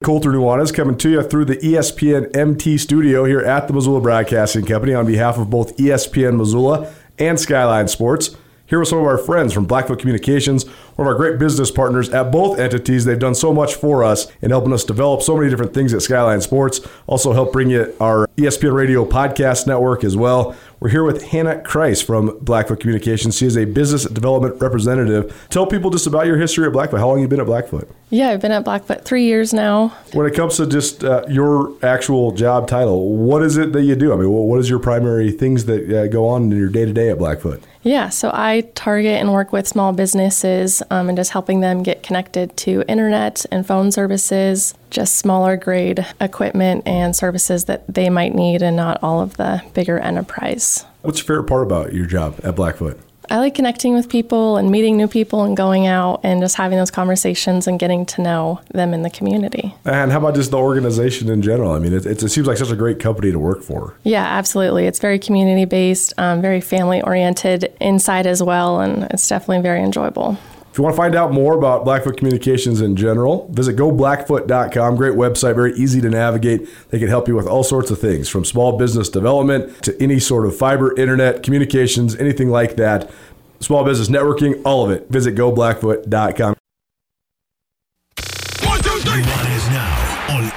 Colter Nuanez coming to you through the ESPN MT studio here at the Missoula Broadcasting Company on behalf of both ESPN Missoula and Skyline Sports. Here with some of our friends from Blackfoot Communications, one of our great business partners at both entities. They've done so much for us in helping us develop so many different things at Skyline Sports. Also, help bring you our ESPN Radio podcast network as well. We're here with Hannah Kreis from Blackfoot Communications. She is a business development representative. Tell people just about your history at Blackfoot. How long have you been at Blackfoot? Yeah, I've been at Blackfoot three years now. When it comes to just uh, your actual job title, what is it that you do? I mean, what is your primary things that uh, go on in your day to day at Blackfoot? Yeah, so I target and work with small businesses um, and just helping them get connected to internet and phone services, just smaller grade equipment and services that they might need, and not all of the bigger enterprise. What's your favorite part about your job at Blackfoot? I like connecting with people and meeting new people and going out and just having those conversations and getting to know them in the community. And how about just the organization in general? I mean, it, it seems like such a great company to work for. Yeah, absolutely. It's very community based, um, very family oriented inside as well, and it's definitely very enjoyable. If you want to find out more about Blackfoot Communications in general, visit goblackfoot.com. Great website, very easy to navigate. They can help you with all sorts of things from small business development to any sort of fiber, internet, communications, anything like that. Small business networking, all of it. Visit goblackfoot.com.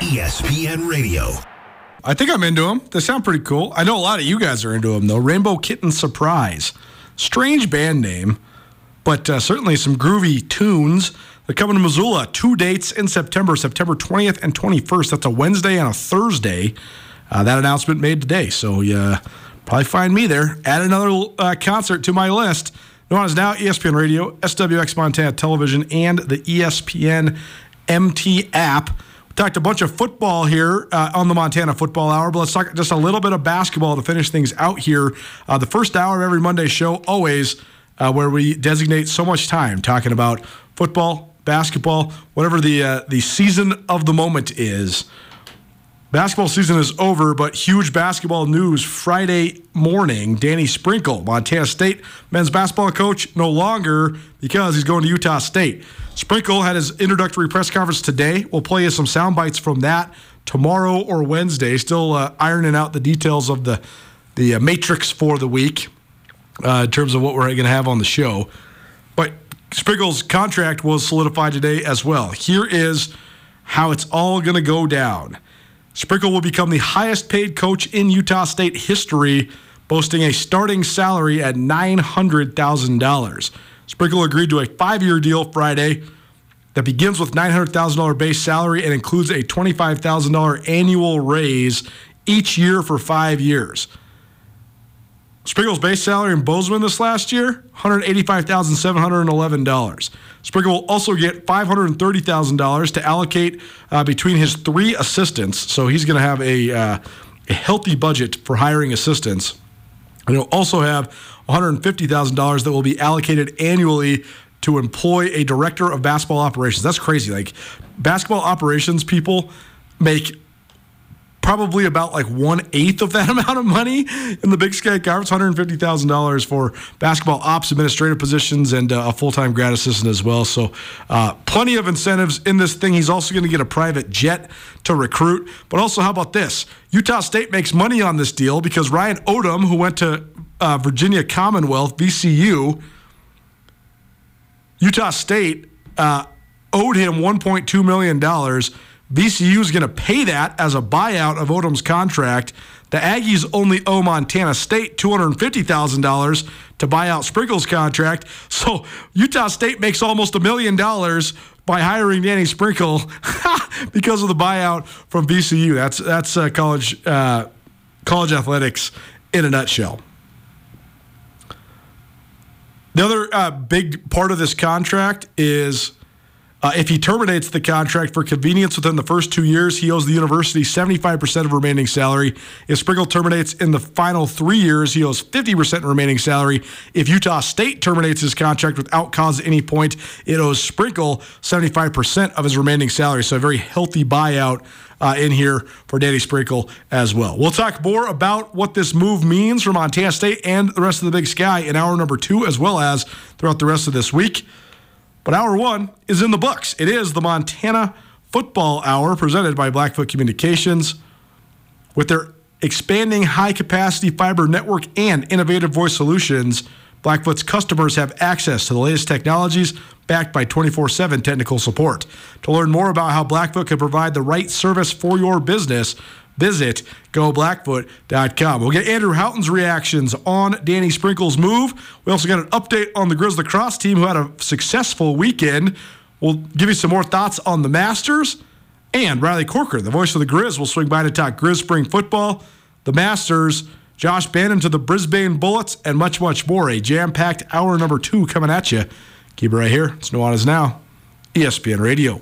ESPN Radio. I think I'm into them. They sound pretty cool. I know a lot of you guys are into them, though. Rainbow Kitten Surprise. Strange band name, but uh, certainly some groovy tunes. They're coming to Missoula. Two dates in September, September 20th and 21st. That's a Wednesday and a Thursday. Uh, that announcement made today. So you uh, probably find me there. Add another uh, concert to my list. Nuanez Now, ESPN Radio, SWX Montana Television, and the ESPN MT app. Talked a bunch of football here uh, on the Montana Football Hour, but let's talk just a little bit of basketball to finish things out here. Uh, the first hour of every Monday show, always uh, where we designate so much time talking about football, basketball, whatever the uh, the season of the moment is. Basketball season is over, but huge basketball news Friday morning. Danny Sprinkle, Montana State men's basketball coach, no longer because he's going to Utah State. Sprinkle had his introductory press conference today. We'll play you some sound bites from that tomorrow or Wednesday. Still uh, ironing out the details of the the uh, matrix for the week uh, in terms of what we're going to have on the show. But Sprinkle's contract was solidified today as well. Here is how it's all going to go down. Sprinkle will become the highest paid coach in Utah State history, boasting a starting salary at $900,000. Sprinkle agreed to a five year deal Friday that begins with $900,000 base salary and includes a $25,000 annual raise each year for five years. Sprinkle's base salary in Bozeman this last year, $185,711. Sprinkle will also get $530,000 to allocate uh, between his three assistants. So he's going to have a, uh, a healthy budget for hiring assistants. And he'll also have $150,000 that will be allocated annually to employ a director of basketball operations. That's crazy. Like basketball operations people make probably about like one eighth of that amount of money in the Big Sky Conference, $150,000 for basketball ops administrative positions and uh, a full time grad assistant as well. So, uh, plenty of incentives in this thing. He's also going to get a private jet to recruit. But also, how about this? Utah State makes money on this deal because Ryan Odom, who went to uh, Virginia Commonwealth, VCU, Utah State uh, owed him $1.2 million. VCU is going to pay that as a buyout of Odom's contract. The Aggies only owe Montana State $250,000 to buy out Sprinkle's contract. So Utah State makes almost a million dollars by hiring Danny Sprinkle because of the buyout from VCU. That's that's uh, college uh, college athletics in a nutshell. The other uh, big part of this contract is uh, if he terminates the contract for convenience within the first two years, he owes the university 75% of remaining salary. If Sprinkle terminates in the final three years, he owes 50% remaining salary. If Utah State terminates his contract without cause at any point, it owes Sprinkle 75% of his remaining salary. So a very healthy buyout uh, in here for Danny Sprinkle as well. We'll talk more about what this move means for Montana State and the rest of the Big Sky in hour number two, as well as throughout the rest of this week. But hour one is in the books. It is the Montana Football Hour presented by Blackfoot Communications. With their expanding high capacity fiber network and innovative voice solutions, Blackfoot's customers have access to the latest technologies backed by 24 7 technical support. To learn more about how Blackfoot can provide the right service for your business, visit goblackfoot.com. We'll get Andrew Houghton's reactions on Danny Sprinkle's move. We also got an update on the Griz lacrosse team who had a successful weekend. We'll give you some more thoughts on the Masters. And Riley Corker, the voice of the Griz, will swing by to talk Griz spring football, the Masters, Josh Bannan to the Brisbane Bullets, and much, much more. A jam packed hour number two coming at you. Keep it right here. It's Nuanez Now, ESPN Radio.